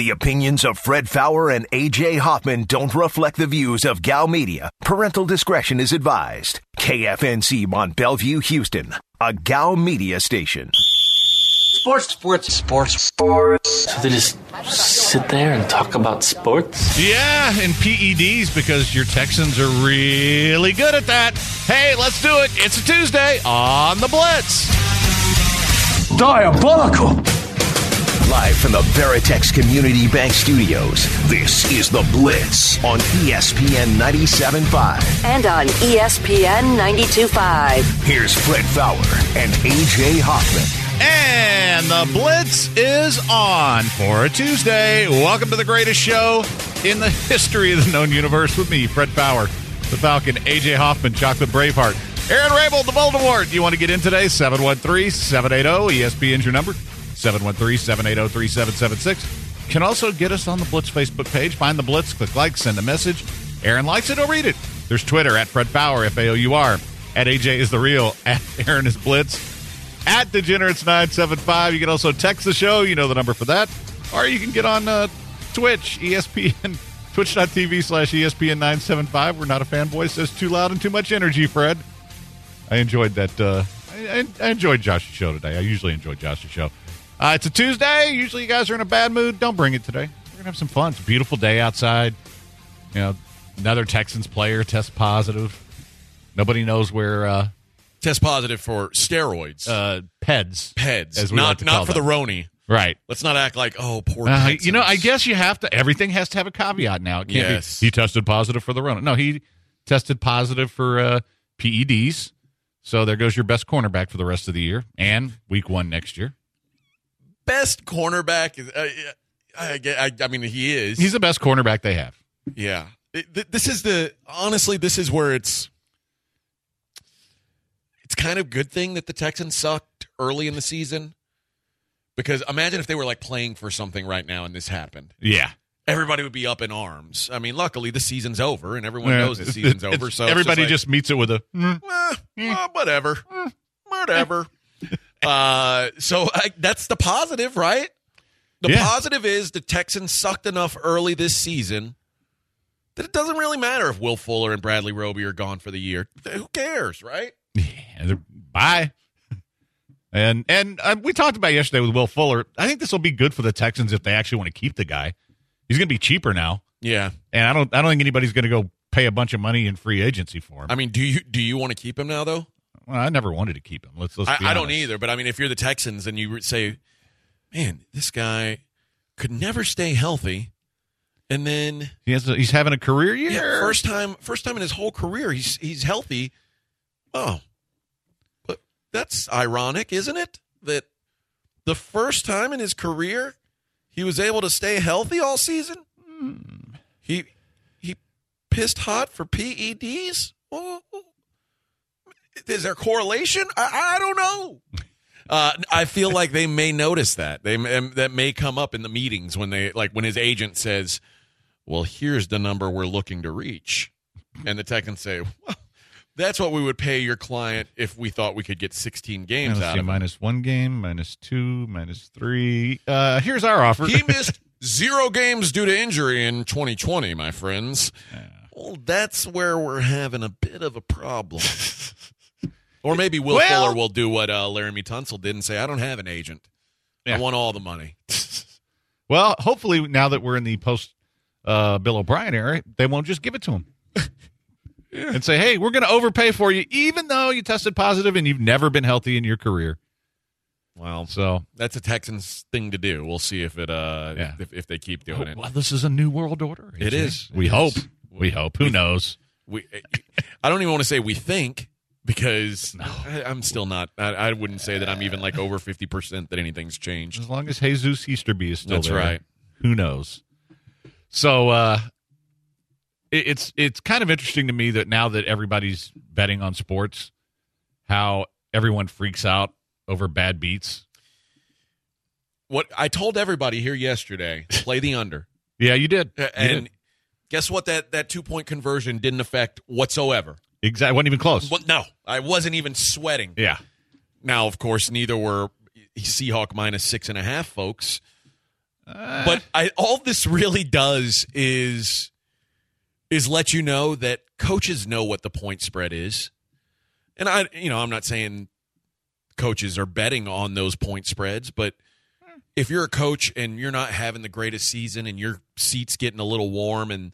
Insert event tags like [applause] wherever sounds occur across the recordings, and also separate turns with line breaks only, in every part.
The opinions of Fred Faour and AJ Hoffman don't reflect the views of Gow Media. Parental discretion is advised. KFNC Mont Belvieu, Houston, a Gow Media station.
Sports, sports, sports, sports.
So they just sit there and talk about sports?
Yeah, and PEDs because your Texans are really good at that. Hey, let's do it. It's a Tuesday on the Blitz.
Diabolical.
Live from the Veritex Community Bank Studios, this is The Blitz on ESPN 97.5.
and on ESPN 92.5.
Here's Fred Faour and AJ Hoffman.
And the Blitz is on for a Tuesday. Welcome to the greatest show in the [laughs] history of the known universe with me, Fred Faour, the Falcon, AJ Hoffman, Chocolate Braveheart, Aaron Rabel, the Voldemort. Do you want to get in today? 713 780 ESPN's your number. 713 780 3776. Can also get us on the Blitz Facebook page. Find the Blitz, click like, send a message. Aaron likes it, he'll read it. There's Twitter at Fred Faour, F A O U R. At AJ is the real. [laughs] At Aaron is Blitz. At Degenerates975. You can also text the show. You know the number for that. Or you can get on uh, Twitch, ESPN, [laughs] twitch.tv slash E ESPN975. We're not a fanboy. Says too loud and too much energy, Fred. I enjoyed that. Uh, I, I enjoyed Josh's show today. I usually enjoy Josh's show. Uh, it's a Tuesday. Usually you guys are in a bad mood. Don't bring it today. We're going to have some fun. It's a beautiful day outside. You know, another Texans player tests positive. Nobody knows where uh,
test positive for steroids,
uh, PEDs.
PEDs,
as we
not
like to
not for
them.
the Roni.
Right.
Let's not act like oh poor.
Uh, you know, I guess you have to. Everything has to have a caveat now. It can't
Yes.
be. He tested positive for the Rona. No, he tested positive for uh, PEDs. So there goes your best cornerback for the rest of the year and week one next year.
Best cornerback. Uh, I, I, I mean, he is.
He's the best cornerback they have.
yeah. This is the honestly, this is where it's. It's kind of good thing that the Texans sucked early in the season, because imagine if they were like playing for something right now and this happened.
Yeah.
Everybody would be up in arms. I mean, luckily the season's over and everyone
Yeah,
knows the season's [laughs] over. So
everybody
like,
just meets it with a. "Mm."
Eh, well, whatever, whatever. Uh, so I, that's the positive, right? The
Yeah.
positive is the Texans sucked enough early this season that it doesn't really matter if Will Fuller and Bradley Roby are gone for the year. Who cares, right?
Yeah, they're- bye. And and uh, we talked about yesterday with Will Fuller. I think this will be good for the Texans if they actually want to keep the guy. He's going to be cheaper now,
Yeah.
and I don't I don't think anybody's going to go pay a bunch of money in free agency for him.
I mean, do you do you want to keep him now though?
Well, I never wanted to keep him. Let's let's.
I,
be
I don't either. But I mean, if you're the Texans and you say, "Man, this guy could never stay healthy," and then
He has a, he's having a career year.
Yeah, first time, first time in his whole career, he's he's healthy. Oh, but that's ironic, isn't it? That the first time in his career, he was able to stay healthy all season. Hmm. He he pissed hot for PEDs. Oh, is there correlation? I, I don't know. Uh, I feel like they may notice that they that may come up in the meetings when they like when his agent says, "Well, here's the number we're looking to reach," and the tech can say, "Well, that's what we would pay your client if we thought we could get 16 games out
see,
of him."
minus one game, minus two, minus three. Uh, here's our offer.
He [laughs] missed zero games due to injury in 2020, my friends. Well, that's where we're having a bit of a problem. [laughs] or maybe Will
Well-
Fuller will do what uh, Laremy Tunsil did and say, "I don't have an agent.
Yeah.
I want all the money." [laughs]
well, hopefully now that we're in the post uh, Bill O'Brien era, they won't just give it to him. [laughs] And say, hey, we're going to overpay for you, even though you tested positive and you've never been healthy in your career.
Well,
So,
that's a Texans thing to do. We'll see if it uh
Yeah.
if, if they keep doing it.
well, this is a new world order.
It
We
It
hope.
is.
We hope. Who knows?
We [laughs] I don't even want to say we think because [laughs] I, I'm still not. I, I wouldn't say that I'm even like over fifty percent that anything's changed.
As long as Jesus Easterby is still
That's
there,
right.
Who knows? So uh, it, it's it's kind of interesting to me that now that everybody's betting on sports, how everyone freaks out over bad beats.
What I told everybody here yesterday: play the under. [laughs]
Yeah, you did. You
And
did.
guess what? That that two point conversion didn't affect whatsoever.
Exactly wasn't even close.
Well, no, I wasn't even sweating.
Yeah.
Now, of course, neither were Seahawk minus six and a half, folks. Uh. but I all this really does is is let you know that coaches know what the point spread is. And I you know, I'm not saying coaches are betting on those point spreads, but hmm. if you're a coach and you're not having the greatest season and your seat's getting a little warm and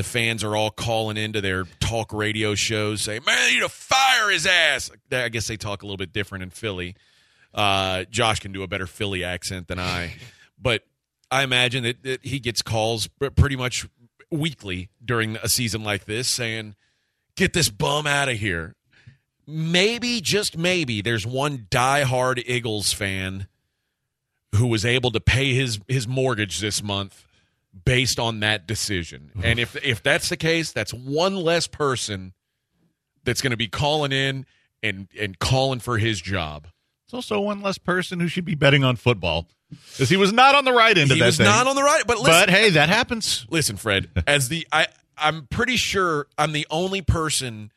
the fans are all calling into their talk radio shows saying, "Man, they need to fire his ass." I guess they talk a little bit different in Philly. Uh, Josh can do a better Philly accent than I, [laughs] but I imagine that, that he gets calls pretty much weekly during a season like this saying, "Get this bum out of here." Maybe, just maybe, there's one diehard Eagles fan who was able to pay his his mortgage this month based on that decision. And if if that's the case, that's one less person that's going to be calling in and and calling for his job.
It's also one less person who should be betting on football because he was not on the right end
He
of that.
He was
thing.
not on the right, but listen,
but hey, that happens.
listen, Fred, [laughs] as the I I'm pretty sure I'm the only person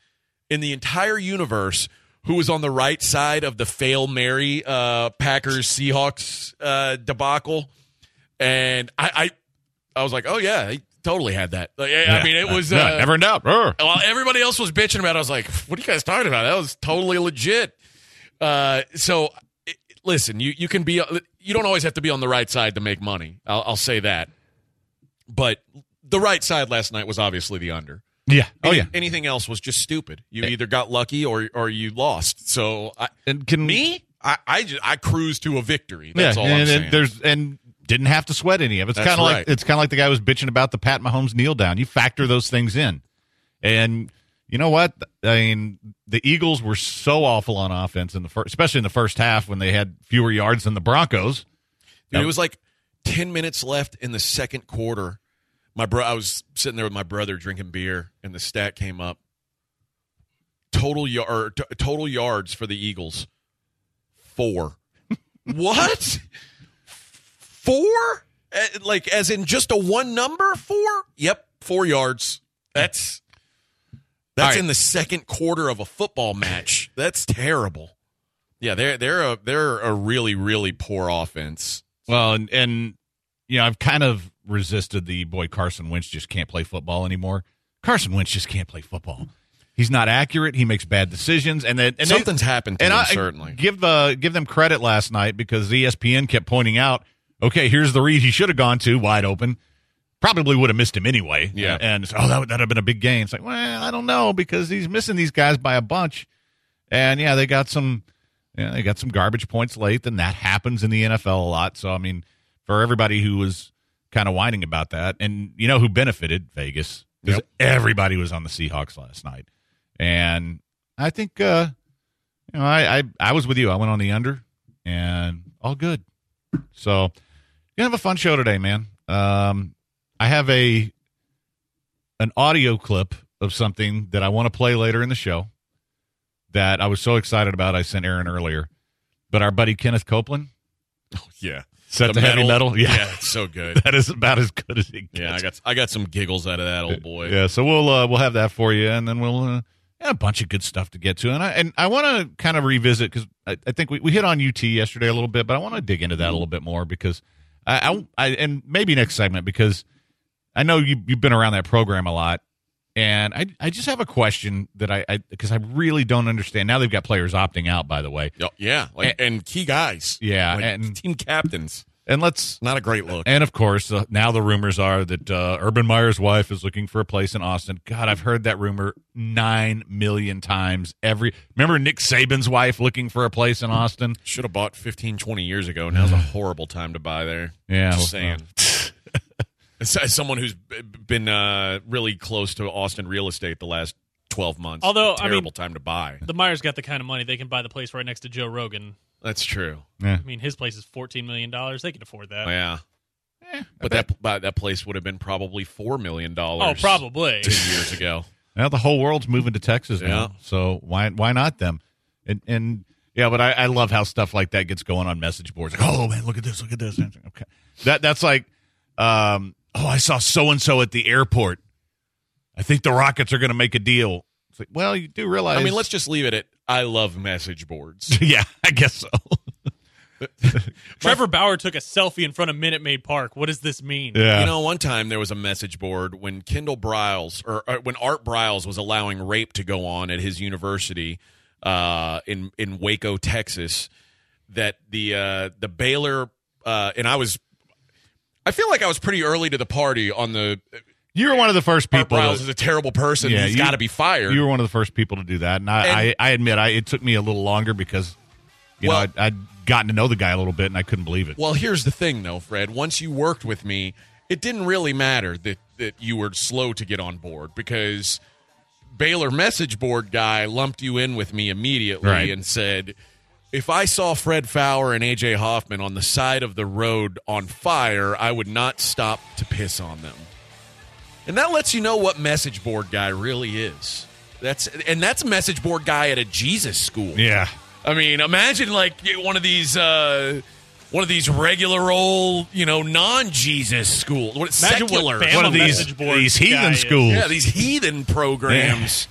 in the entire universe who was on the right side of the fail Mary uh, Packers Seahawks uh, debacle, and I, I was like, oh yeah, he totally had that. Like, I- I mean, it was
Yeah,
uh,
never in doubt.
While everybody else was bitching about it, I was like, what are you guys talking about? That was totally legit. Uh, so, i- listen, you, you can be, you don't always have to be on the right side to make money. I'll, I'll say that. But the right side last night was obviously the under.
Yeah. Oh
Any-
yeah.
Anything else was just stupid. You either got lucky or or you lost. So, I,
And can
me, I, I, just, I cruised to a victory. That's
yeah,
all
and,
I'm
and
saying.
there's and didn't have to sweat any of it. It's kind of like it's kind of like the guy was bitching about the Pat Mahomes kneel down. You factor those things in, and you know what? I mean, the Eagles were so awful on offense in the first, especially in the first half when they had fewer yards than the Broncos.
Dude, it was like 10 minutes left in the second quarter. My bro I was sitting there with my brother drinking beer and the stat came up. Total yard t- total yards for the Eagles. 4. [laughs] what? 4? Eh, Like as in just a one number? 4? Yep, 4 yards. That's that's
right.
in the second quarter of a football match. That's terrible. Yeah, they're they're a they're a really really poor offense.
Well, and, and you know, I've kind of resisted the boy Carson Wentz just can't play football anymore. Carson Wentz just can't play football. He's not accurate. He makes bad decisions, and then and they-
Something's happened to
and
him,
I
certainly.
give uh, give them credit last night because ESPN kept pointing out, okay, here's the read he should have gone to wide open. Probably would have missed him anyway.
Yeah.
and so, oh, that would that have been a big game. It's like, well, I don't know because he's missing these guys by a bunch, and yeah, they got some, yeah, they got some garbage points late, and that happens in the NFL a lot. So I mean, for everybody who was kind of whining about that, and you know who benefited Vegas because
Yep.
everybody was on the Seahawks last night, and I think. uh you know, I, I I was with you. I went on the under, and all good. So, you have a fun show today, man. Um, I have a an audio clip of something that I want to play later in the show that I was so excited about. I sent Aaron earlier, but our buddy Kenneth Copeland [laughs] Oh
Yeah.
set the, heavy metal. Yeah,
it's so good. [laughs]
that is about as good as it gets.
yeah, I got I got some giggles out of that old boy.
Yeah, so we'll uh, we'll have that for you, and then we'll uh, yeah, a bunch of good stuff to get to, and I and I want to kind of revisit because I, I think we, we hit on UT yesterday a little bit, but I want to dig into that a little bit more because I, I, I and maybe next segment because I know you you've been around that program a lot, and I I just have a question that I because I, really don't understand. Now they've got players opting out, by the way,
Yeah, like and key guys.
Yeah,
Like,
and-
team captains.
And let's
Not a great look.
And of course, uh, now the rumors are that uh, Urban Meyer's wife is looking for a place in Austin. God, I've heard that rumor nine million times. Every remember Nick Saban's wife looking for a place in Austin.
Should have bought 15, 20 years ago. Now's a horrible time to buy there.
Yeah,
Just saying. [laughs] as, as someone who's been uh, really close to Austin real estate the last 12 months.
Although, I
terrible
mean-
time to buy.
The Myers got the kind of money they can buy the place right next to Joe Rogan.
That's true.
Yeah.
I mean, his place is fourteen million dollars. They can afford that.
Yeah.
Eh,
But that but that place would have been probably $4 million.
Oh, probably.
10 years ago. [laughs]
Now the whole world's moving to Texas
Yeah.
now, so why why not them? And and yeah, but I, I love how stuff like that gets going on message boards. Like, oh man, look at this, look at this. [laughs] Okay, that that's like, um, oh, I saw so and so at the airport. I think the Rockets are going to make a deal. It's like, well, you do realize.
I mean, let's just leave it at I love message boards. [laughs]
yeah, I guess so. [laughs]
Trevor Bauer took a selfie in front of Minute Maid Park. What does this mean?
Yeah.
You know, one time there was a message board when Kendall Briles or, or when Art Briles was allowing rape to go on at his university uh, in in Waco, Texas. That the uh, the Baylor uh, and I was, I feel like I was pretty early to the party on the.
You were one of the first people.
Briles
to-
is a terrible person.
Yeah,
He's got to be fired.
You were one of the first people to do that, and I,
And-
I, I admit, I it took me a little longer because, you
Well-
know, I'd, I'd gotten to know the guy a little bit, and I couldn't believe it.
Well, here's the thing, though, Fred. Once you worked with me, it didn't really matter that that you were slow to get on board because Baylor message board guy lumped you in with me immediately
Right.
and said, "If I saw Fred Faour and AJ Hoffman on the side of the road on fire, I would not stop to piss on them." And that lets you know what message board guy really is. That's and that's a message board guy at a Jesus school.
yeah,
I mean, imagine like one of these uh one of these regular old, you know, non-Jesus school, what
Imagine
secular,
what
one of these
message board
these
guy
heathen
is.
schools.
yeah, these heathen programs,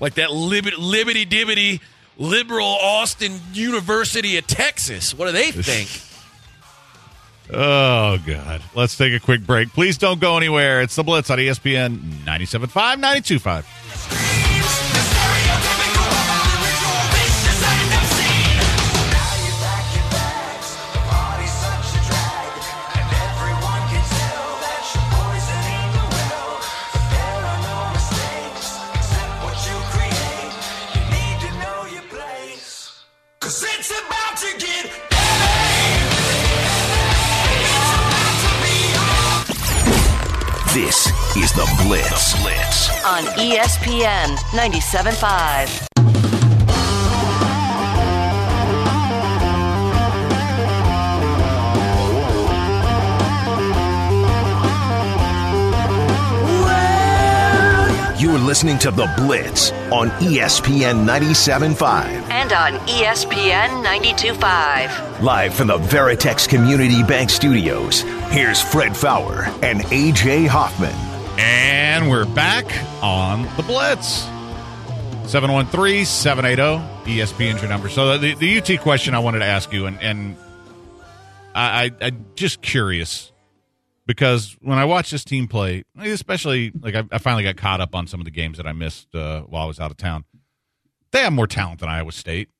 like that lib- libbity dibbity liberal Austin University of Texas. What do they think?
Oh God! Let's take a quick break. Please don't go anywhere. It's the Blitz on ESPN 97.5, 92.5.
This is the Blitz. Blitz.
on ESPN 97.5.
You're listening to the Blitz on ESPN 97.5.
And on ESPN 92.5.
Live from the Veritex Community Bank Studios, here's Fred Faour and AJ Hoffman.
And we're back on the Blitz. 713-780 ESPN's your number. So the, the UT question I wanted to ask you, and, and I, I, I'm just curious because when I watch this team play, especially like I, I finally got caught up on some of the games that I missed uh, while I was out of town. They have more talent than Iowa State,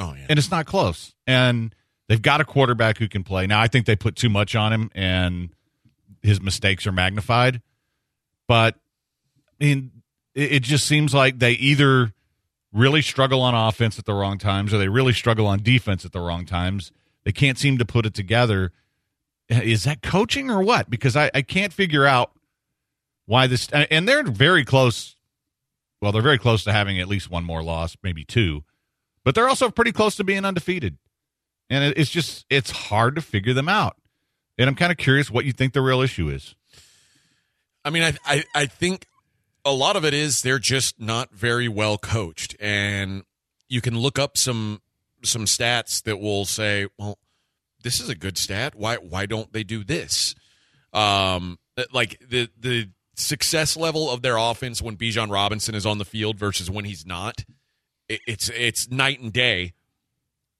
Oh yeah.
and it's not close. And they've got a quarterback who can play. Now I think they put too much on him, and his mistakes are magnified. But I mean, it, just seems like they either really struggle on offense at the wrong times, or they really struggle on defense at the wrong times. They can't seem to put it together. Is that coaching or what? Because I, I can't figure out why this. And they're very close. Well, they're very close to having at least one more loss, maybe two, but they're also pretty close to being undefeated. And it, it's just it's hard to figure them out. And I'm kind of curious what you think the real issue is.
I mean, I, I I think a lot of it is they're just not very well coached, and you can look up some some stats that will say, well, this is a good stat. Why why don't they do this? Um, like the the success level of their offense when Bijan Robinson is on the field versus when he's not, it, it's it's night and day.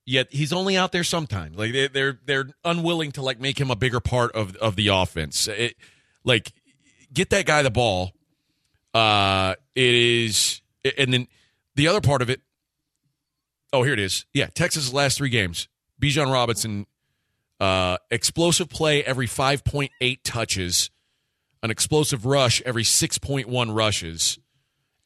Yet he's only out there sometimes. Like they, they're they're unwilling to like make him a bigger part of of the offense. It, like get that guy the ball. Uh, it is, and then the other part of it. Oh, here it is. Yeah, Texas' last three games. Bijan Robinson, uh, explosive play every five point eight touches, an explosive rush every six point one rushes,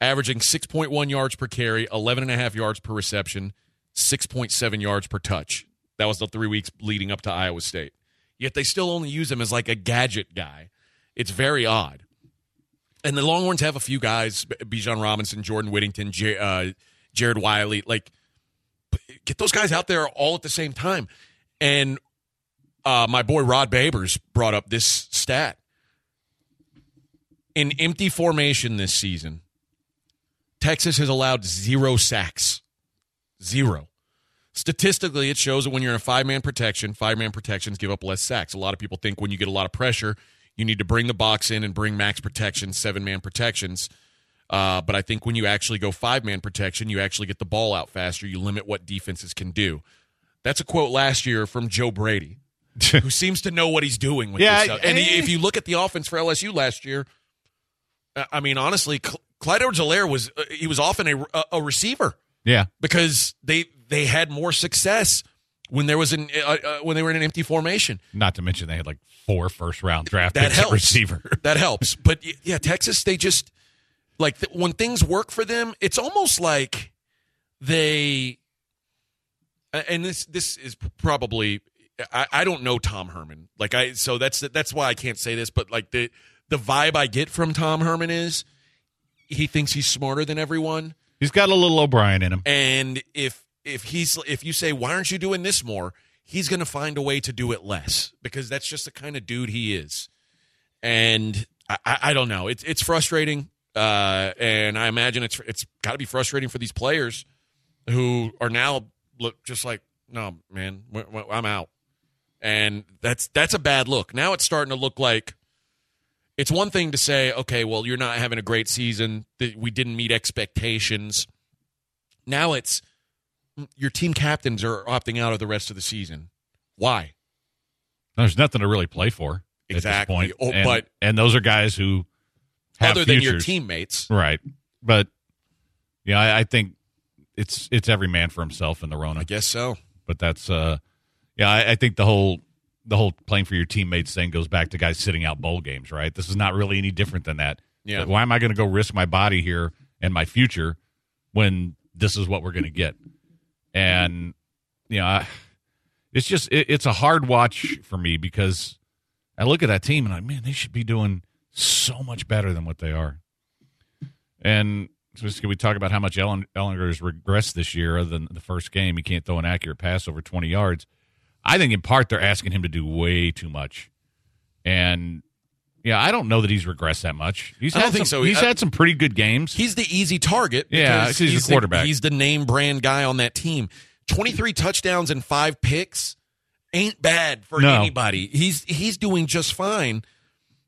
averaging six point one yards per carry, eleven and a half yards per reception, six point seven yards per touch. That was the three weeks leading up to Iowa State. Yet they still only use him as like a gadget guy. It's very odd. And the Longhorns have a few guys: Bijan Robinson, Jordan Whittington, J- uh, Jared Wiley. Like, get those guys out there all at the same time. And uh, my boy Rod Babers brought up this stat: in empty formation this season, Texas has allowed zero sacks. Zero. Statistically, it shows that when you're in a five man protection, five man protections give up less sacks. A lot of people think when you get a lot of pressure, you need to bring the box in and bring max protection, seven man protections. Uh, but I think when you actually go five man protection, you actually get the ball out faster. You limit what defenses can do. That's a quote last year from Joe Brady, [laughs] who seems to know what he's doing with
Yeah,
this stuff. And if you look at the offense for LSU last year, I mean, honestly, Clyde Edwards-Helaire was uh, he was often a, a receiver
Yeah.
because they they had more success when there was an uh, uh, when they were in an empty formation.
Not to mention they had like four first round draft
That
picks
helps.
receiver. [laughs]
That helps. But yeah, Texas, they just like th- when things work for them, it's almost like they. And this this is probably I, I don't know Tom Herman like I so that's that's why I can't say this, but like the the vibe I get from Tom Herman is he thinks he's smarter than everyone.
He's got a little O'Brien in him.
And if if he's if you say why aren't you doing this more, he's going to find a way to do it less because that's just the kind of dude he is. And I, I, don't know. It's it's frustrating, uh, and I imagine it's it's got to be frustrating for these players who are now look just like no man, I'm out, and that's that's a bad look. Now it's starting to look like it's one thing to say, okay, well, you're not having a great season. that We didn't meet expectations. Now it's your team captains are opting out of the rest of the season. Why?
There's nothing to really play for at
Exactly.
this point.
Oh,
and,
but-
and those are guys who have
Other than your teammates.
right? But yeah, I, I think it's it's every man for himself in the Rona.
I guess so.
But that's uh, yeah, I, I think the whole the whole playing for your teammates thing goes back to guys sitting out bowl games, right? This is not really any different than that.
Yeah.
Why am I going to go risk my body here and my future when this is what we're going to get? And you know, I, it's just it, it's a hard watch for me because I look at that team and I'm like, man, they should be doing so much better than what they are. And just can we talk about how much Ellen, Ehlinger has regressed this year other than the first game? He can't throw an accurate pass over 20 yards. I think in part they're asking him to do way too much. And yeah, I don't know that he's regressed that much. He's
I
had
don't think
some-
so.
He's
I-
had some pretty good games.
He's the easy target.
Yeah, he's a
the-
quarterback.
he's the name brand guy on that team. 23 touchdowns and five picks ain't bad for
No.
anybody. He's he's doing just fine.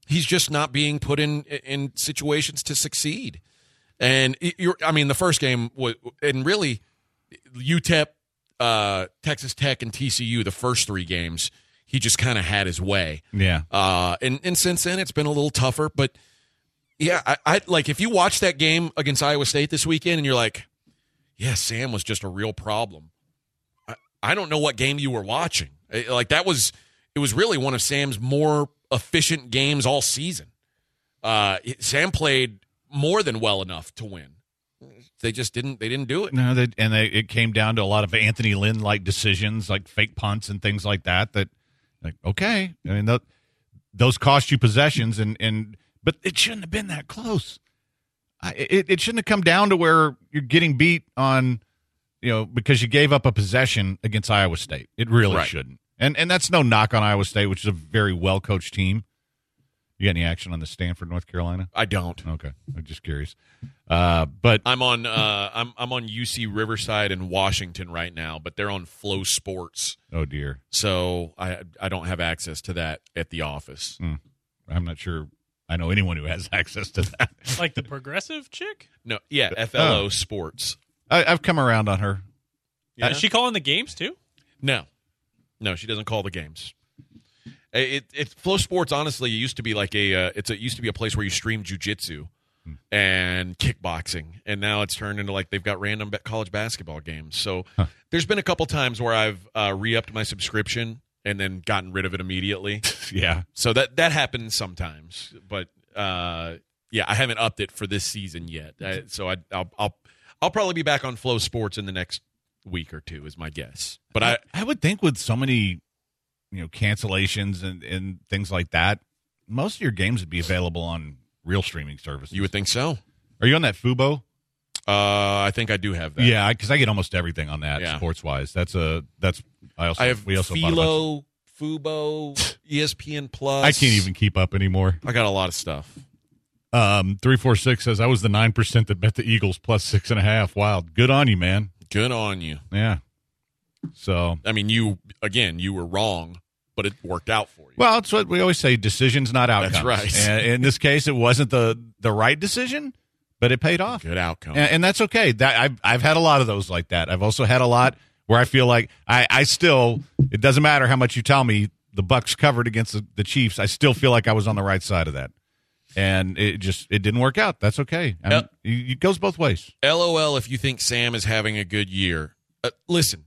He's just not being put in in situations to succeed. And you're, I mean, the first game was, and really, UTEP, uh, Texas Tech, and TCU, the first three games, he just kind of had his way.
yeah.
Uh, and and since then it's been a little tougher, but yeah, I, I like if you watch that game against Iowa State this weekend and you're like, yeah, Sam was just a real problem. I, I don't know what game you were watching. Like that was it was really one of Sam's more efficient games all season. Uh, Sam played more than well enough to win. They just didn't. They didn't do it.
No, they, and they, it came down to a lot of Anthony Lynn like decisions, like fake punts and things like that. That, like, okay, I mean, th- those cost you possessions, and and but it shouldn't have been that close. I, it it shouldn't have come down to where you're getting beat on, you know, because you gave up a possession against Iowa State. It really
Right.
shouldn't. And and that's no knock on Iowa State, which is a very well coached team. You got any action on the Stanford, North Carolina?
I don't.
Okay, I'm just curious. Uh, but
I'm on. Uh, I'm I'm on UC Riverside in Washington right now, but they're on FloSports.
oh dear.
so I I don't have access to that at the office.
I'm not sure I know anyone who has [laughs] access to that.
Like the progressive chick?
No, yeah, FLO
Oh.
Sports.
I, I've come around on her.
Yeah?
Is she calling the games too?
No, no, she doesn't call the games. It, it FloSports honestly it used to be like a uh, it's a, it used to be a place where you stream jujitsu and kickboxing, and now it's turned into like they've got random college basketball games. So there's been a couple times where I've uh, re-upped my subscription and then gotten rid of it immediately. [laughs]
Yeah.
So that that happens sometimes, but uh, yeah, I haven't upped it for this season yet. I, so I, I'll I'll I'll probably be back on FloSports in the next week or two, is my guess. But I
I would think with so many, you know, cancellations and, and things like that, most of your games would be available on real streaming services.
you would think so.
Are you on that Fubo?
Uh, I think I do have that.
Yeah, because I get almost everything on that
Yeah.
sports wise. That's a that's I also
I have
we also bought a bunch.
Philo, Fubo, [laughs] ESPN Plus.
I can't even keep up anymore.
I got a lot of stuff.
Um, three four six says I was the nine percent that bet the Eagles plus six and a half. Wow, good on you, man.
Good on you.
Yeah. So
I mean, you again, you were wrong, but it worked out for you.
Well, it's what we always say: decisions, not outcomes.
That's right.
And in this case, it wasn't the the right decision, but it paid off,
Good outcome.
and, and that's okay. That I've I've had a lot of those like that. I've also had a lot where I feel like I, I still it doesn't matter how much you tell me the Bucks covered against the, the Chiefs. I still feel like I was on the right side of that, and it just it didn't work out. That's okay. I mean, it, goes both ways.
LOL if you think Sam is having a good year. Uh, listen,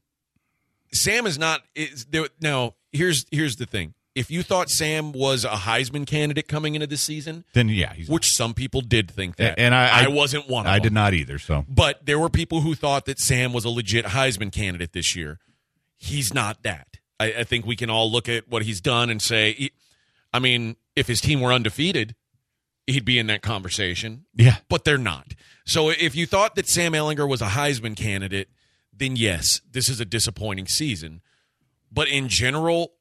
Sam is not is there now here's here's the thing. If you thought Sam was a Heisman candidate coming into this season,
Then yeah, he's
which some people did think that.
And I- I-
wasn't one of
I
them.
did not either. So
But there were people who thought that Sam was a legit Heisman candidate this year. He's not that. I, I think we can all look at what he's done and say, he- I mean, if his team were undefeated, he'd be in that conversation.
yeah,
But they're not. So if you thought that Sam Ehlinger was a Heisman candidate, then yes, this is a disappointing season. But in general,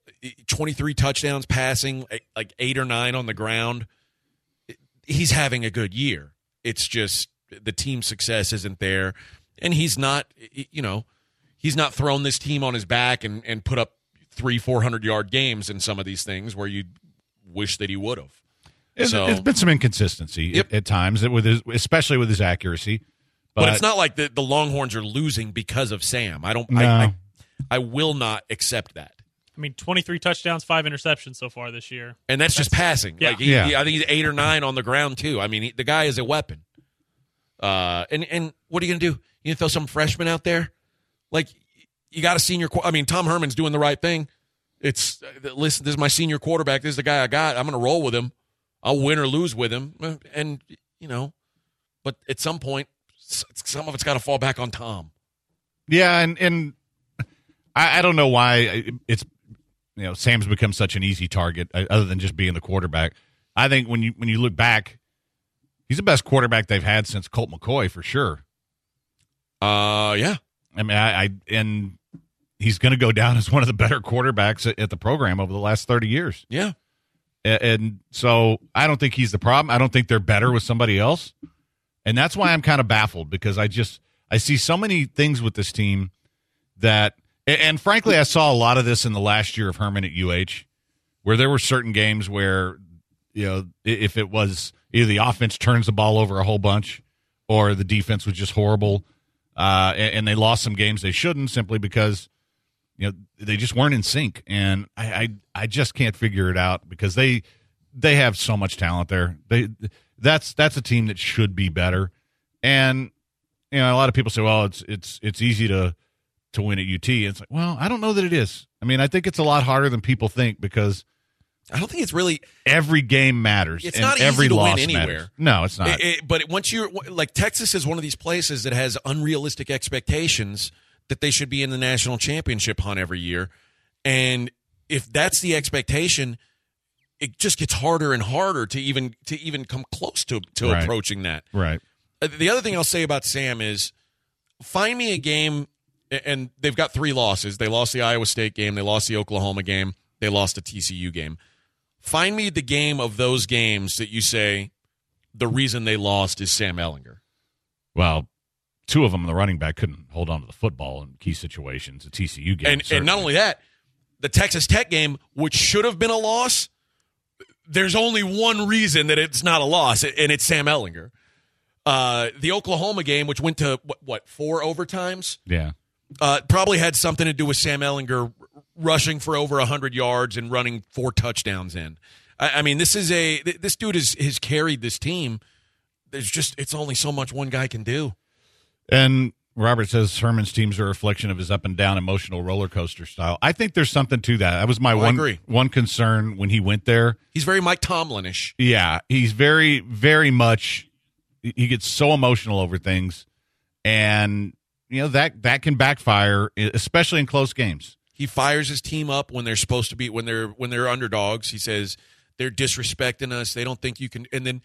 23 touchdowns passing, like eight or nine on the ground, he's having a good year. It's just the team success isn't there. And he's not, you know, he's not thrown this team on his back and, and put up three, 400 yard games in some of these things where you wish that he would have. So-
it's been some inconsistency
Yep.
at, at times with his, especially with his accuracy. But,
But, it's not like the, the Longhorns are losing because of Sam. I don't.
No.
I, I, I will not accept that.
I mean, 23 touchdowns, five interceptions so far this year.
And that's, just passing.
yeah.
Like he,
Yeah.
he- I think he's eight or nine on the ground too. I mean, he, the guy is a weapon. Uh, and and what are you gonna do? You gonna throw some freshman out there? Like you got a senior. qu- I mean, Tom Herman's doing the right thing. It's uh, listen. This is my senior quarterback. This is the guy I got. I'm gonna roll with him. I'll win or lose with him. Uh, And you know, but at some point, s- some of it's got to fall back on Tom.
Yeah, and and I, I don't know why it's you know Sam's become such an easy target uh, other than just being the quarterback. I think when you when you look back, he's the best quarterback they've had since Colt McCoy for sure.
Uh, yeah.
I mean, I, I and he's going to go down as one of the better quarterbacks at, at the program over the last thirty years.
Yeah.
A- And so I don't think he's the problem. I don't think they're better with somebody else. And that's why I'm kind of baffled because I just I see so many things with this team that and frankly I saw a lot of this in the last year of Herman at UH where there were certain games where you know if it was either the offense turns the ball over a whole bunch or the defense was just horrible uh, and, they lost some games they shouldn't simply because you know they just weren't in sync. And I, I i just can't figure it out because they they have so much talent there. They that's that's a team that should be better. And you know a lot of people say well it's it's it's easy to to win at ut it's like well i don't know that it is. I mean i think it's a lot harder than people think because
I don't think it's really
every game matters
It's
and
not easy
every
to win
loss
anywhere.
matters. no it's not.
It- it- but once you're like Texas is one of these places that has unrealistic expectations that they should be in the national championship hunt every year, and if that's the expectation, it just gets harder and harder to even to even come close to to
Right.
approaching that.
right
Uh, The other thing I'll say about Sam is find me a game, and they've got three losses. They lost the Iowa State game, they lost the Oklahoma game, they lost the TCU game. Find me the game of those games that you say the reason they lost is Sam Ehlinger.
well two of them the running back couldn't hold on to the football in key situations the tcu game
And and not only that, the Texas Tech game, which should have been a loss, there's only one reason that it's not a loss, and it's Sam Ehlinger. Uh, the Oklahoma game, which went to what, what four overtimes,
yeah
uh, probably had something to do with Sam Ehlinger rushing for over 100 yards and running four touchdowns in. I, I mean, this is a this dude has has carried this team. There's just it's only so much one guy can do.
And Robert says Herman's teams are a reflection of his up and down emotional roller coaster style. I think there's something to that. That was my
Oh,
one one concern when he went there.
He's very Mike Tomlinish.
Yeah, he's very very much he gets so emotional over things and you know that that can backfire especially in close games.
He fires his team up when they're supposed to be when they're when they're underdogs. He says they're disrespecting us. They don't think you can. And then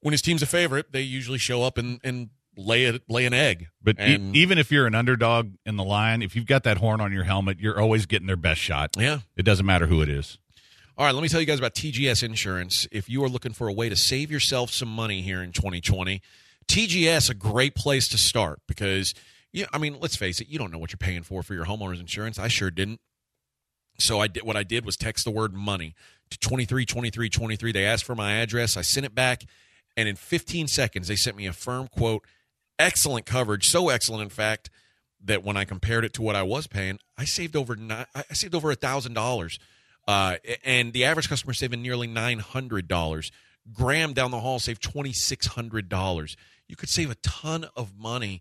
when his team's a favorite, they usually show up and and lay a, lay an egg.
But e- even if you're an underdog in the line, if you've got that horn on your helmet, you're always getting their best shot.
yeah.
It doesn't matter who it is.
All right, let me tell you guys about TGS Insurance. If you are looking for a way to save yourself some money here in 2020, TGS a great place to start because yeah, I mean, let's face it, you don't know what you're paying for for your homeowner's insurance. I sure didn't. So I did what I did was text the word money to 232323. They asked for my address. I sent it back and in 15 seconds they sent me a firm quote. Excellent coverage, so excellent in fact
that when I compared it to what I was paying, I saved over ni- I saved over a thousand dollars, uh, and the average customer saving nearly nine hundred dollars. Graham down the hall saved twenty six hundred dollars. You could save a ton of money,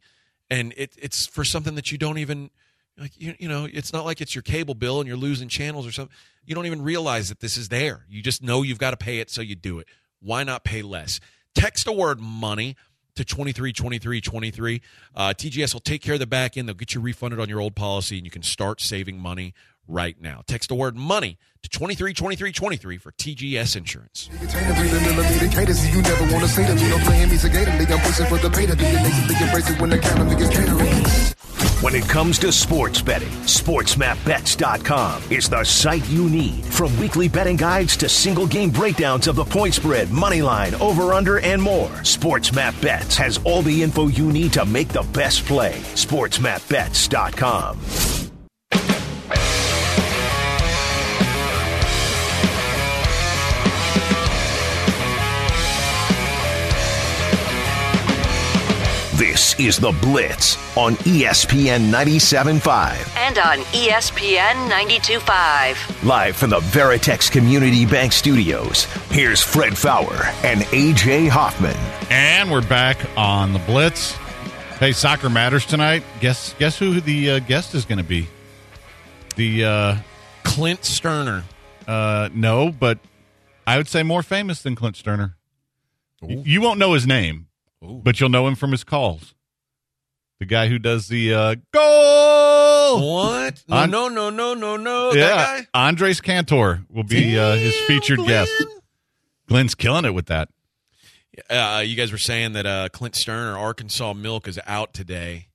and it, it's for something that you don't even like. You, you know, it's not like it's your cable bill and you're losing channels or something. You don't even realize that this is there. You just know you've got to pay it, so you do it. Why not pay less? Text a word money to 23 23 23. Uh, TGS will take care of the back end. They'll get you refunded on your old policy, and you can start saving money right now. Text the word money to 23 23 23 for TGS Insurance.
When
it comes to sports betting, SportsMapBets.com is the site you need. From weekly betting guides to single game breakdowns of the point spread, money line, over under, and more. SportsMapBets has all the info you need to make the best play. SportsMapBets.com. This is The Blitz on ESPN 97.5.
And on ESPN 92.5.
Live from the Veritex Community Bank Studios, here's Fred Faour and AJ Hoffman.
And we're back on the Blitz. Hey, soccer matters tonight. Guess guess who the uh, guest is going to be? The uh,
Clint Stoerner.
uh, no, but I would say more famous than Clint Stoerner. Y- You won't know his name, but you'll know him from his calls. The guy who does the uh, goal.
What? No,
On-
no, no, no, no, no.
yeah,
That guy?
Andres Cantor will be uh, his
Damn,
featured guest.
Glenn.
Glenn's killing it with that.
Uh, you guys were saying that uh, Clint Stoerner, Arkansas Milk, is out today,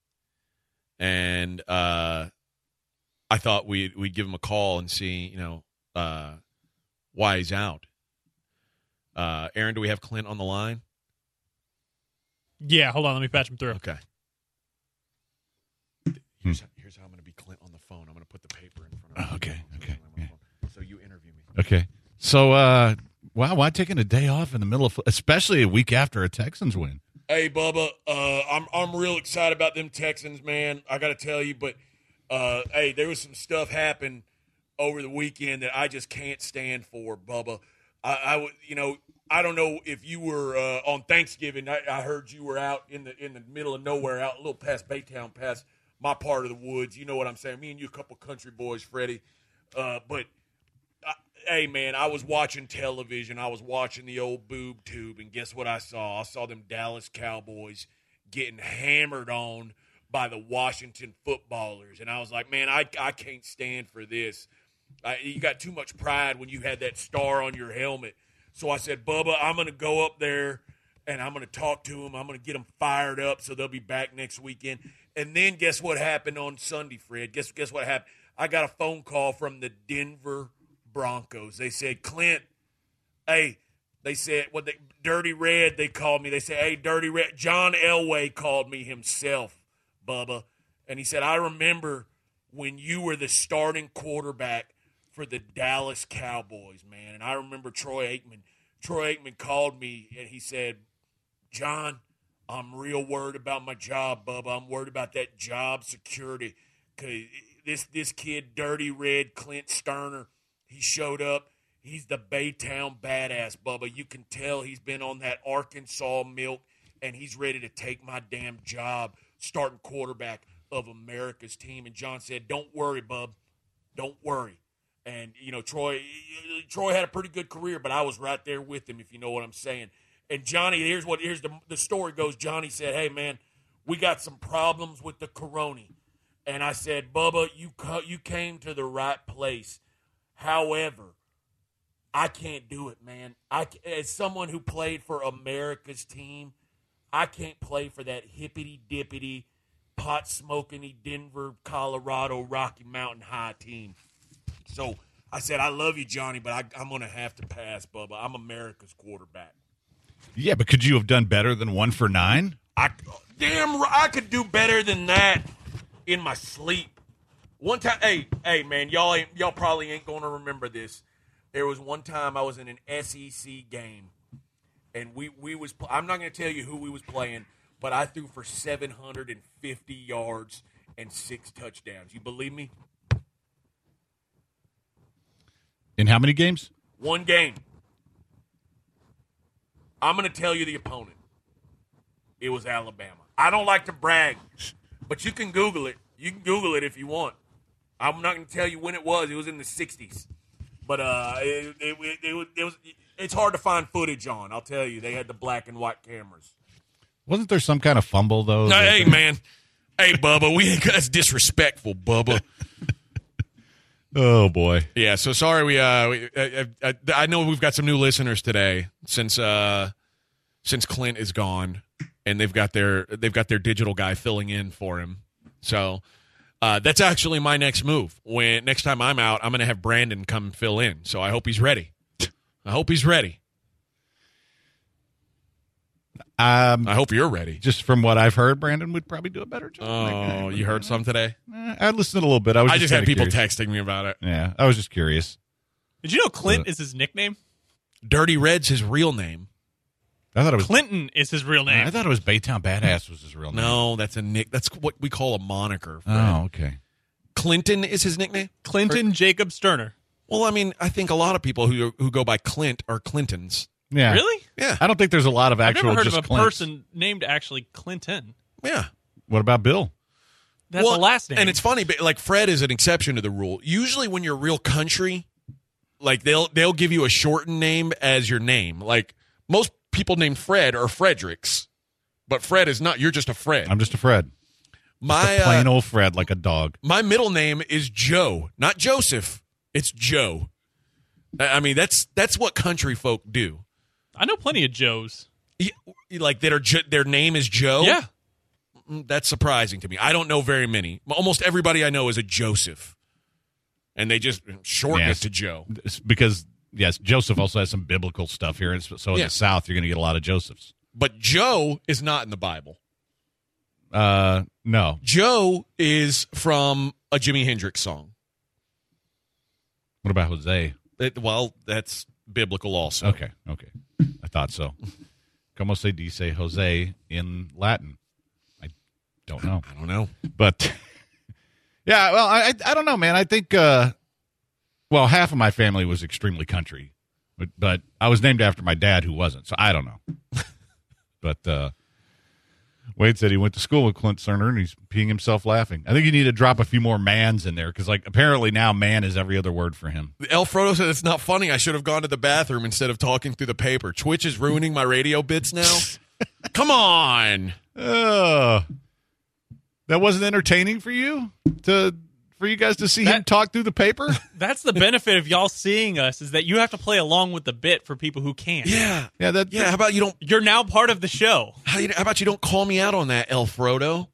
and uh, I thought we'd we'd give him a call and see, you know, uh, why he's out. Uh, Aaron, do we have Clint on the line?
Yeah, hold on. Let me patch him through.
Okay. Here's how, here's how I'm going to be Clint on the phone. I'm going to put the paper in front of me.
Oh, okay, okay, yeah.
So you interview me.
Okay. So, uh, wow, why taking a day off in the middle of, especially a week after a Texans win?
Hey Bubba, uh, I'm I'm real excited about them Texans, man. I got to tell you, but uh, hey, there was some stuff happen over the weekend that I just can't stand for, Bubba. I, I would, you know, I don't know if you were uh, on Thanksgiving. I, I heard you were out in the in the middle of nowhere, out a little past Baytown, past my part of the woods. You know what I'm saying? Me and you, a couple country boys, Freddie. Uh, but I, hey, man, I was watching television. I was watching the old boob tube, and guess what I saw? I saw them Dallas Cowboys getting hammered on by the Washington footballers, and I was like, man, I I can't stand for this. I, you got too much pride when you had that star on your helmet. So I said, Bubba, I'm going to go up there and I'm going to talk to them. I'm going to get them fired up so they'll be back next weekend. And then guess what happened on Sunday, Fred? Guess guess what happened? I got a phone call from the Denver Broncos. They said, Clint, hey, they said what they Dirty Red. They called me. They said, hey, Dirty Red. John Elway called me himself, Bubba, and he said, I remember when you were the starting quarterback for the Dallas Cowboys, man. And I remember Troy Aikman. Troy Aikman called me and he said, John, I'm real worried about my job, Bubba. I'm worried about that job security. Cause this this kid, Dirty Red Clint Stoerner, he showed up. He's the Baytown badass, Bubba. You can tell he's been on that Arkansas milk and he's ready to take my damn job, starting quarterback of America's team. And John said, Don't worry, bub. Don't worry. And you know, Troy Troy had a pretty good career, but I was right there with him, if you know what I'm saying. And Johnny, here's what here's the the story goes. Johnny said, "Hey man, we got some problems with the corona," and I said, "Bubba, you you came to the right place. However, I can't do it, man. I as someone who played for America's team, I can't play for that hippity dippity, pot smoking Denver, Colorado, Rocky Mountain High team. So I said, I love you, Johnny, but I, I'm going to have to pass, Bubba. I'm America's quarterback.
Yeah, but could you have done better than one for nine?
I damn, I could do better than that in my sleep. One time, hey, hey, man, y'all ain't, y'all probably ain't going to remember this. There was one time I was in an SEC game, and we we was. I'm not going to tell you who we was playing, but I threw for 750 yards
and six touchdowns. You believe me?
In how many games?
One game. I'm going to tell you the opponent. It was Alabama. I don't like to brag, but you can Google it. You can Google it if you want. I'm not going to tell you when it was. It was in the 60s. But uh, it, it, it, it, was, it was it's hard to find footage on. I'll tell you. They had the black and white cameras.
Wasn't there some kind of fumble though?
No, hey man, hey Bubba, we ain't that's disrespectful, Bubba. [laughs]
oh boy.
Yeah, so sorry. We, uh, we I, I, I know we've got some new listeners today since uh, since Clint is gone, and they've got their they've got their digital guy filling in for him. So uh, that's actually my next move. When next time I'm out, I'm going to have Brandon come fill in. So I hope he's ready. I hope he's ready.
Um,
I hope you're ready.
just from what I've heard, Brandon would probably do a better job.
Oh, you heard some today?
Eh, I listened a little bit. I was.
I
just,
just had people
curious.
texting me about it.
Yeah, I was just curious.
Did you know Clint is his nickname?
Dirty Red's his real name.
I thought it was.
Clinton is his real name.
I thought it was Baytown Badass was his real name.
No, that's a nick. That's what we call a moniker. Fred.
Oh, okay.
Clinton is his nickname.
Clinton Jacob Stoerner.
Well, I mean, I think a lot of people who who go by Clint are Clintons.
Yeah.
Really?
Yeah,
I don't think there's a lot of
I've
actual
never heard
just
of a
Clints.
person named actually Clinton.
yeah.
What about Bill?
That's
well,
the last name.
And it's funny, but like Fred is an exception to the rule. Usually, when you're real country, like they'll they'll give you a shortened name as your name. Like most people named Fred are Fredericks, but Fred is not. You're just a Fred.
I'm just a Fred.
my
a plain
uh,
old Fred, like a dog.
my middle name is Joe, not Joseph. It's Joe. I I mean, that's that's what country folk do.
I know plenty of Joes.
Y- Like that are their name is Joe.
Yeah.
Mm, that's surprising to me. I don't know very many. Almost everybody I know is a Joseph, and they just shorten
Yes.
it to Joe.
It's because yes, Joseph also has some biblical stuff here, and so so in
Yeah.
the South you're going to get a lot of Josephs.
But Joe is not in the Bible.
Uh, no,
Joe is from a Jimi Hendrix song.
what about Jose?
It- well, that's biblical also.
Okay, okay, I thought so. Como se dice Jose in Latin? I don't know.
I don't know.
but [laughs] yeah well I, I i don't know man i think uh well half of my family was extremely country but but i was named after my dad who wasn't so i don't know [laughs] but uh Wade said he went to school with Clint Stoerner and he's peeing himself laughing. I think you need to drop a few more mans in there because, like, apparently now man is every other word for him.
El Frodo said it's not funny. I should have gone to the bathroom instead of talking through the paper. Twitch is ruining my radio bits now. [laughs] Come on.
Uh, that wasn't entertaining for you to for you guys to see him talk through the paper. [laughs]
That's the benefit of y'all seeing us is that you have to play along with the bit for people who can't.
Yeah.
yeah, that
Yeah. How about you don't
You're now part of the show.
how, you, how about you don't call me out on that, El Frodo?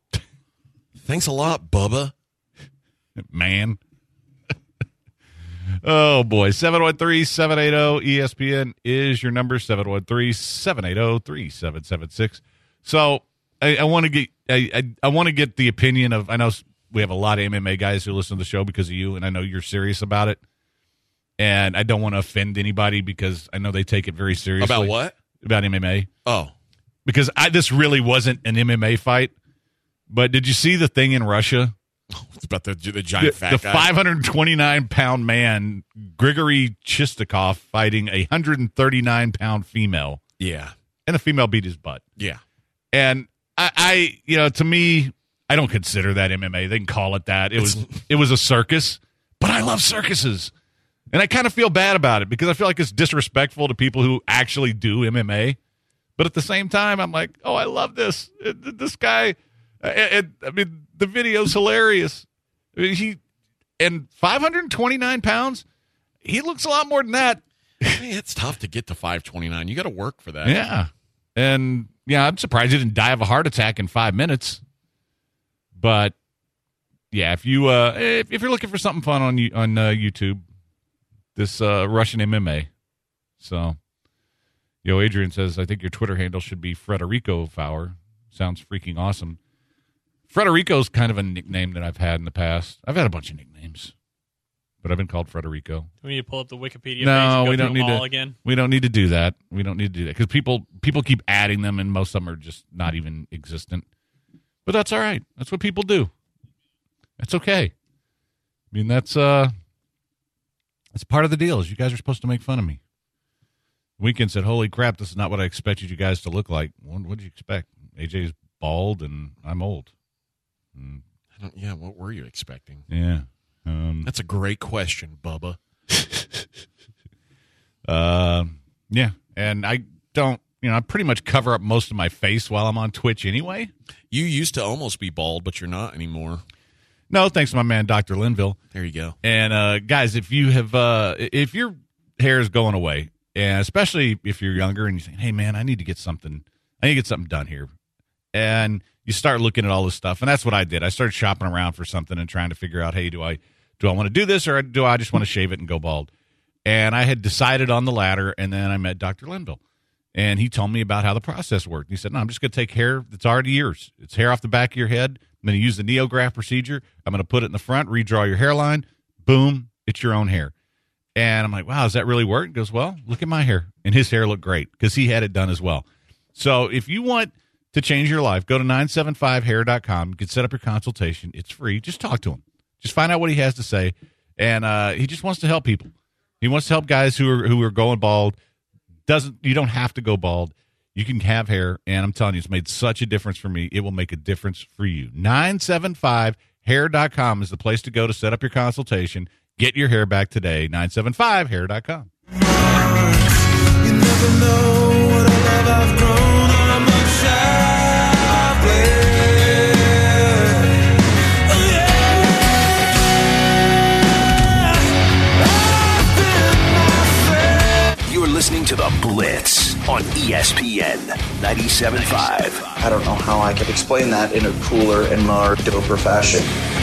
Thanks a lot, Bubba.
man. [laughs] oh boy, 713-780 ESPN is your number 713-780-3776. So, I, I want to get I, I, I want to get the opinion of I know s- we have a lot of MMA guys who listen to the show because of you and I know you're serious about it. And I don't want to offend anybody because I know they take it very seriously.
About what?
About MMA
Oh.
because I this really wasn't an MMA fight. But did you see the thing in Russia? [laughs]
It's about the, the giant
the, the
guy.
529 pound man Grigory Chistyakov fighting a 139 pound female,
Yeah.
and the female beat his butt.
Yeah.
And I, I, you know, to me, I don't consider that MMA. They can call it that. It was, it was a circus, but I love circuses, and I kind of feel bad about it because I feel like it's disrespectful to people who actually do MMA. But at the same time, I'm like, oh, I love this. This guy, uh, it, I mean, the video's hilarious. I mean, he and 529 pounds. He looks a lot more than that.
It's tough to get to 529. You got to work for that.
Yeah, and yeah, I'm surprised he didn't die of a heart attack in five minutes. But yeah, if you uh, if, if you're looking for something fun on you on uh, YouTube, this uh, Russian MMA. So, yo, Adrian says I think your Twitter handle should be Frederico Faour. Sounds freaking awesome. Frederico's kind of a nickname that I've had in the past. I've had a bunch of nicknames, but I've been called Frederico.
Do we need to pull up the Wikipedia page
No, we don't need to.
again?
We don't need to do that. We don't need to do that because people people keep adding them, and most of them are just not even existent. But that's all right. That's what people do. That's okay. I mean, that's uh, that's part of the deal. Is you guys are supposed to make fun of me. Weekend said, "Holy crap, this is not what I expected you guys to look like." What what did you expect? AJ's bald and I'm old. Mm,
I don't, yeah, what were you expecting?
yeah. Um,
That's a great question, Bubba. [laughs]
Uh, yeah, and I don't, you know, I pretty much cover up most of my face while I'm on Twitch anyway.
You used to almost be bald, but you're not anymore.
No, thanks to my man Dr. Linville.
There you go.
And uh, guys, if you have, uh, if your hair is going away, and especially if you're younger and you're saying, "Hey, man, I need to get something, I need to get something done here," and you start looking at all this stuff, and that's what I did. I started shopping around for something and trying to figure out, "Hey, do I do I want to do this or do I just want to shave it and go bald?" And I had decided on the latter, and then I met Dr. Linville. And he told me about how the process worked. He said, No, I'm just going to take hair that's already yours. It's hair off the back of your head. I'm going to use the neograft procedure. I'm going to put it in the front, redraw your hairline. Boom, it's your own hair. And I'm like, Wow, does that really work? He goes, Well, look at my hair. And his hair looked great because he had it done as well. So if you want to change your life, go to 975hair.com. You can set up your consultation. It's free. Just talk to him. Just find out what he has to say. And uh, he just wants to help people. He wants to help guys who are who are going bald. Doesn't you don't have to go bald. You can have hair, and I'm telling you, it's made such a difference for me. It will make a difference for you. 975hair.com is the place to go to set up your consultation. Get your hair back today. 975hair.com.
You
on ESPN 97.5.
I don't know how I could explain that in a cooler and more doper fashion.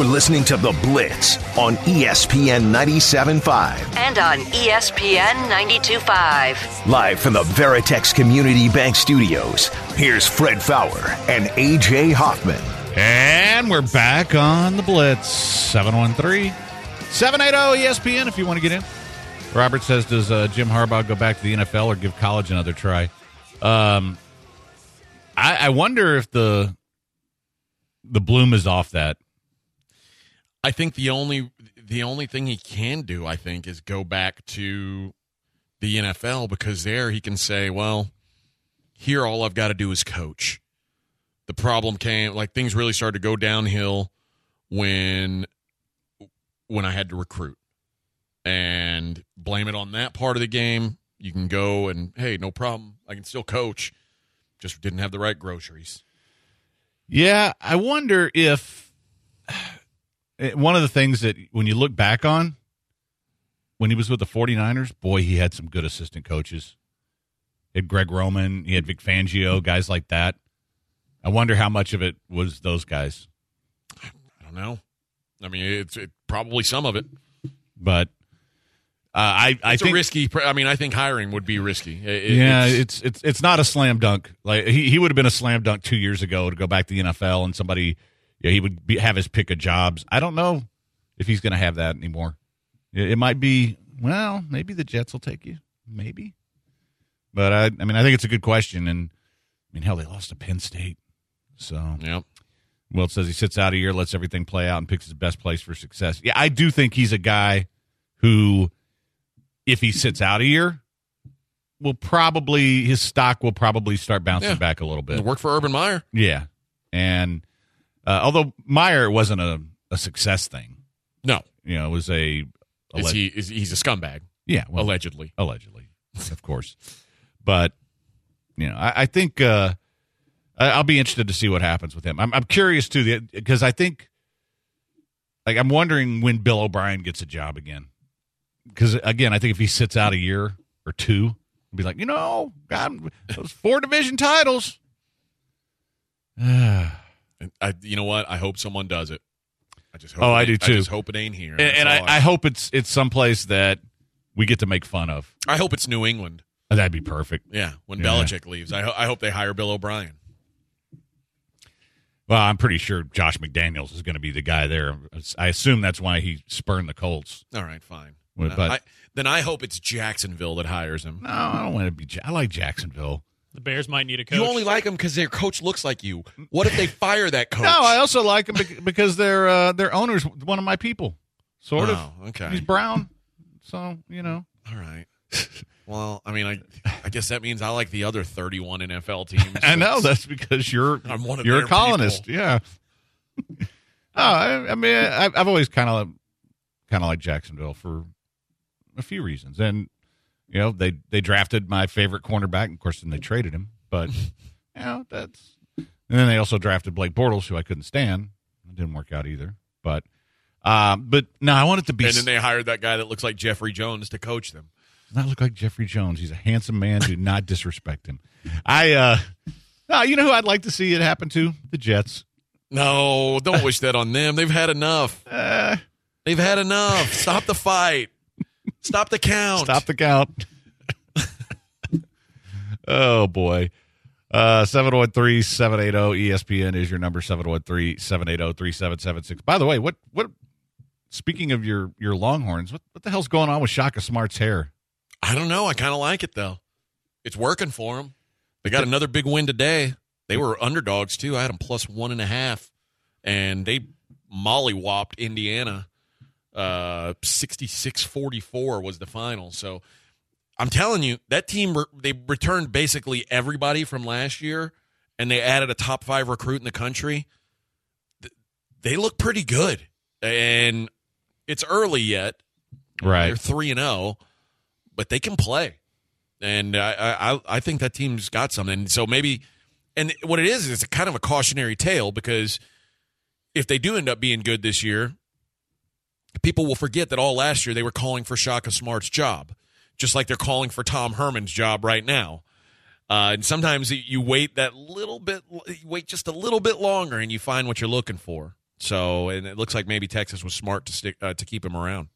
You're listening to The Blitz on ESPN 97.5.
And on ESPN 92.5.
Live from the Veritex Community Bank Studios, here's Fred Faour and AJ Hoffman.
And we're back on the Blitz. 713 780 ESPN if you want to get in. Robert says, Does uh, Jim Harbaugh go back to the NFL or give college another try? Um, I, I wonder if the the bloom is off that.
I think the only the only thing he can do, I think, is go back to the NFL because there he can say, well, here all I've got to do is coach. The problem came like things really started to go downhill when when I had to recruit. And blame it on that part of the game. You can go and hey, no problem. I can still coach. Just didn't have the right groceries.
Yeah, I wonder if one of the things that when you look back on when he was with the 49ers, boy, he had some good assistant coaches. He had Greg Roman, he had Vic Fangio, guys like that. I wonder how much of it was those guys.
I don't know. I mean, it's it, probably some of it.
But uh, I, I
It's
think
risky. I mean, I think hiring would be risky. It-
yeah,
it's-
it's it's it's not a slam dunk. Like he, he would have been a slam dunk two years ago to go back to the NFL, and somebody, yeah, he would be, have his pick of jobs. I don't know if he's going to have that anymore. It, it might be. Well, maybe the Jets will take you. Maybe, but I, I mean, I think it's a good question, and I mean, hell, they lost to Penn State, so
Yep.
Wilt says he sits out a year, lets everything play out, and picks his best place for success. Yeah, I do think he's a guy who, if he sits out a year, will probably his stock will probably start bouncing
Yeah.
back a little bit.
It worked for Urban Meyer.
Yeah, and uh, although Meyer wasn't a, a success thing,
No,
you know, it was a, a
is he? Is he's a scumbag?
yeah, well,
allegedly.
allegedly, of course. But you know, I, I think uh, I- I'll be interested to see what happens with him. I'm, I'm curious too, because I think, like, I'm wondering when Bill O'Brien gets a job again. Because again, I think if he sits out a year or two, he'll be like, you know, God, those four division titles. [sighs] [sighs] and,
And I, you know what? I hope someone does it. I just hope
Oh,
it
I
ain't-
do, too.
I just hope it ain't here.
and
That's
I,
all
I hope it's it's someplace that we get to make fun of.
I hope it's New England.
Oh, that'd be perfect.
Yeah, when
Yeah.
Belichick leaves, I, ho- I hope they hire Bill O'Brien.
Well, I'm pretty sure Josh McDaniels is going to be the guy there. I assume that's why he spurned the Colts.
All right, fine.
But-
I, then I hope it's Jacksonville that hires him.
No, I don't want to be. I like Jacksonville.
The Bears might need a coach.
You only like them because their coach looks like you. What if they fire that coach?
No, I also like them because their uh, their owner's one of my people, sort of.
Okay.
He's brown, so you know.
All right. Well, I mean, I I guess that means I like the other 31 NFL teams. [laughs]
I know that's because you're [laughs]
I'm one of
you're
their
a colonist.
people.
Yeah. [laughs] oh, I, I mean, I, I've always kind of kind of liked Jacksonville for a few reasons, and you know they they drafted my favorite cornerback. Of course, then they traded him, but [laughs] you know that's. And then they also drafted Blake Bortles, who I couldn't stand. It didn't work out either, but. Um, but no, I want it to be
And then they hired that guy that looks like Jeffrey Jones to coach them.
not look like Jeffrey Jones. He's a handsome man. Do not disrespect him. I uh no, you know who I'd like to see it happen to? The Jets.
No, don't wish that on them. They've had enough. [laughs]
Uh,
They've had enough. Stop the fight. Stop the count.
stop the count. [laughs] oh boy. Uh 713-780 ESPN is your number 713-780-3776. By the way, what what speaking of your your Longhorns, what what the hell's going on with Shaka Smart's hair?
I don't know. I kind of like it though. It's working for them. They got another big win today. They were underdogs too. I had them plus one and a half, and they mollywopped Indiana. Uh, 66-44 was the final. So I'm telling you, that team they returned basically everybody from last year, and they added a top five recruit in the country. They look pretty good, and it's early yet.
Right.
They're three and zero, but they can play, and I, I I think that team's got something. So maybe, and what it is is it's a kind of a cautionary tale because if they do end up being good this year, people will forget that all last year they were calling for Shaka Smart's job, just like they're calling for Tom Herman's job right now. Uh, and sometimes you wait that little bit, you wait just a little bit longer, and you find what you're looking for. So, and it looks like maybe Texas was smart to stick uh, to keep him around.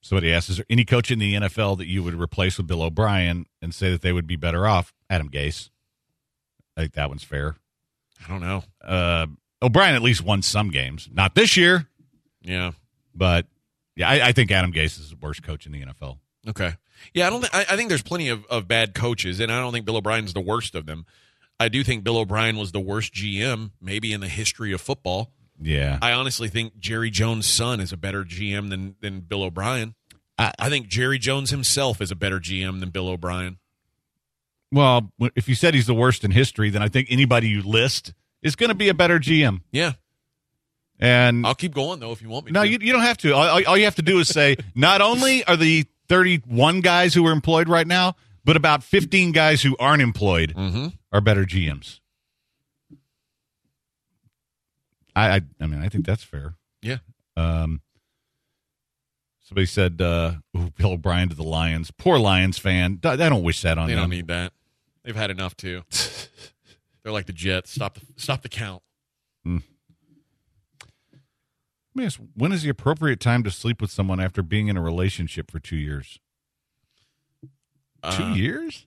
Somebody asked, is there any coach in the NFL that you would replace with Bill O'Brien and say that they would be better off? Adam Gase. I think that one's fair.
I don't know.
Uh, O'Brien at least won some games. Not this year,
Yeah.
but yeah, I, I think Adam Gase is the worst coach in the NFL.
Okay. Yeah, I don't. Th- I, I think there's plenty of, of bad coaches, and I don't think Bill O'Brien's the worst of them. I do think Bill O'Brien was the worst GM maybe in the history of football.
Yeah.
I honestly think Jerry Jones' son is a better GM than than Bill O'Brien.
I-
I think Jerry Jones himself is a better GM than Bill O'Brien.
Well, if you said he's the worst in history, then I think anybody you list is going to be a better GM.
Yeah,
And
I'll keep going though if you want me.
no,
to.
you, you don't have to. All, all- you have to do is say, not only are the 31 guys who are employed right now, but about 15 guys who aren't employed
Mhm.
are better GMs. I, I, I mean, I think that's fair.
Yeah.
Um, somebody said, uh, ooh, Bill O'Brien to the Lions. Poor Lions fan. I don't wish that on
They don't need that. They've had enough too. [laughs] They're like the Jets. Stop the stop the count.
Let me ask, when is the appropriate time to sleep with someone after being in a relationship for two years? two
Uh,
years?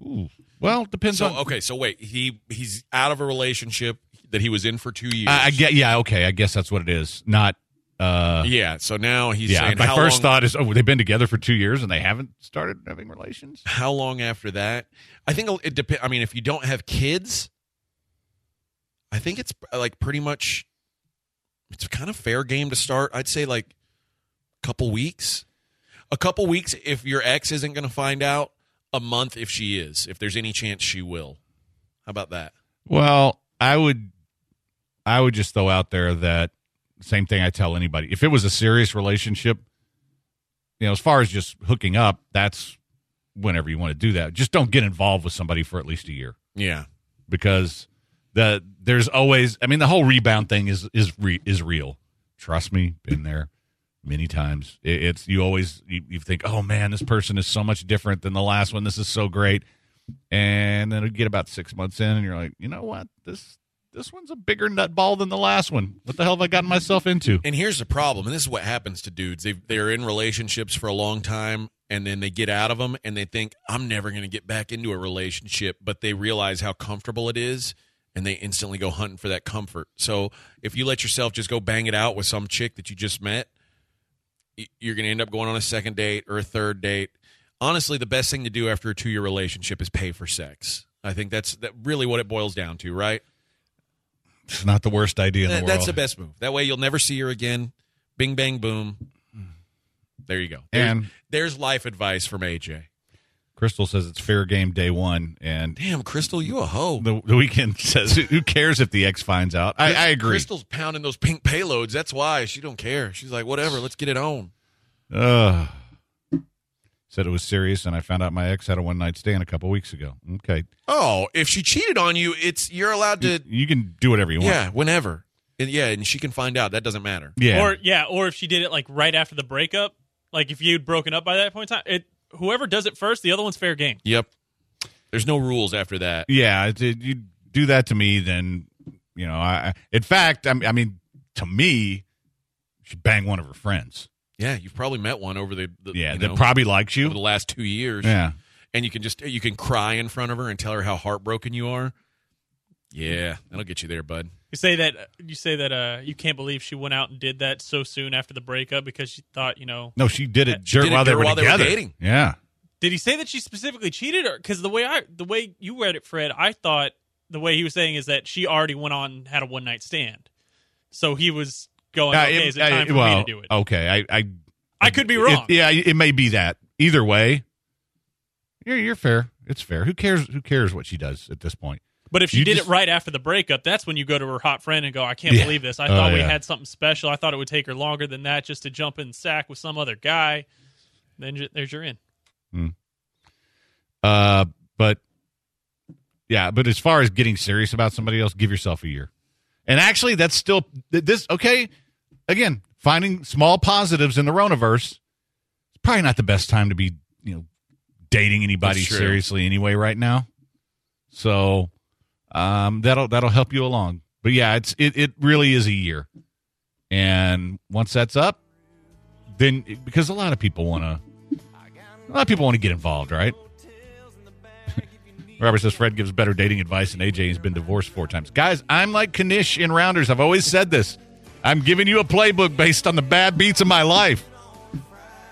Ooh. Well, it depends
So
on.
okay, so wait, he he's out of a relationship that he was in for two years.
I, I get. Yeah. Okay. I guess that's what it is. Not. Uh,
Yeah, so now he's
yeah.
saying
My first
long,
thought is, oh, they've been together for two years and they haven't started having relations.
how long after that? I think it depends. I mean, if you don't have kids, I think it's like pretty much it's kind of fair game to start. I'd say like a couple weeks, a couple weeks if your ex isn't going to find out. A month if she is, if there's any chance she will. How about that?
Well, I would, I would just throw out there that same thing I tell anybody. If it was a serious relationship, you know, as far as just hooking up, that's whenever you want to do that. Just don't get involved with somebody for at least a year
Yeah,
because the there's always. I mean, the whole rebound thing is is re, is real. Trust me, been there many times. It, it's you always you, you think, oh man, this person is so much different than the last one. This is so great, and then you get about six months in, and you're like, you know what, this this one's a bigger nutball than the last one. What the hell have I gotten myself into?
And here's the problem, and this is what happens to dudes. They they're in relationships for a long time, and then they get out of them, and they think I'm never going to get back into a relationship, but they realize how comfortable it is, and they instantly go hunting for that comfort. So if you let yourself just go bang it out with some chick that you just met, you're going to end up going on a second date or a third date. Honestly, the best thing to do after a two year relationship is pay for sex. I think that's that really what it boils down to, right?
It's not the worst idea in the world.
That's the best move. That way you'll never see her again. Bing bang boom. Mm. There you go. There's,
And-
there's life advice from AJ.
Crystal says it's fair game day one, and
Damn, Crystal, you a hoe.
the, the weekend [laughs] says, "Who cares if the ex finds out?" I, I agree.
Crystal's pounding those pink payloads. That's why she don't care. She's like, whatever. Let's get it on.
Ugh. said it was serious, and I found out my ex had a one night stand a couple weeks ago. Okay,
Oh, if she cheated on you, it's you're allowed to.
you can do whatever you want.
Yeah, whenever. And yeah, and she can find out. That doesn't matter.
yeah.
Or yeah, or if she did it like right after the breakup, like if you'd broken up by that point in time, it whoever does it first, the other one's fair game.
Yep. There's no rules after that.
yeah. It, it- you do that to me, then you know. I, I in fact, I, mean- I mean, to me, she bang one of her friends.
Yeah, you've probably met one over the, the
Yeah,
you
that
know,
probably likes you.
over the last two years.
Yeah.
and you can just you can cry in front of her and tell her how heartbroken you are. Yeah, that'll get you there, bud.
You say that you say that uh you can't believe she went out and did that so soon after the breakup because she thought you know.
No, she did it,
She did it
while, they,
dur-
were
while they were
together.
dating.
Yeah.
Did he say that she specifically cheated, or because the way I the way you read it, Fred, I thought the way he was saying is that she already went on and had a one night stand, so he was going,
Uh,
okay,
it-
is it time
uh,
for
well,
me to do it?
Okay, I, I,
I could be wrong.
It, yeah, it may be that. Either way, you're you're fair. It's fair. Who cares? Who cares what she does at this point?
But if she
You
did
just-
it right after the breakup, that's when you go to her hot friend and go, I can't
Yeah.
believe this. I
Oh,
thought we
yeah.
had something special. I thought it would take her longer than that just to jump in the sack with some other guy. Then there's your in.
Uh, but yeah, but as far as getting serious about somebody else, give yourself a year. And actually, that's still this. Okay, again, finding small positives in the Ronaverse. It's probably not the best time to be, you know, dating anybody seriously anyway right now. So, um, that'll that'll help you along. But yeah, it's it it really is a year, and once that's up, then because a lot of people want to, a lot of people want to get involved, right? [laughs] Robert says Fred gives better dating advice, and AJ He's been divorced four times. Guys, I'm like Knish in Rounders. I've always said this. I'm giving you a playbook based on the bad beats of my life.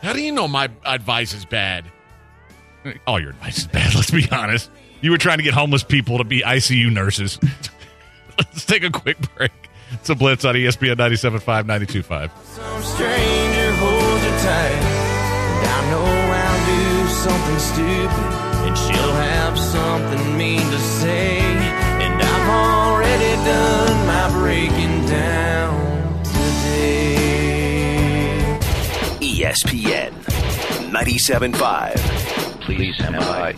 How do you know my advice is bad?
All your advice is bad. [laughs] Let's be honest. You were trying to get homeless people to be ICU nurses. [laughs] Let's take a quick break. It's a blitz on ESPN 97.5, 92.5.
Some stranger holds her tight. And I know I'll do something stupid. And she'll have something mean to say. And I've already done my breaking down today.
ESPN 97.5. Please stand by.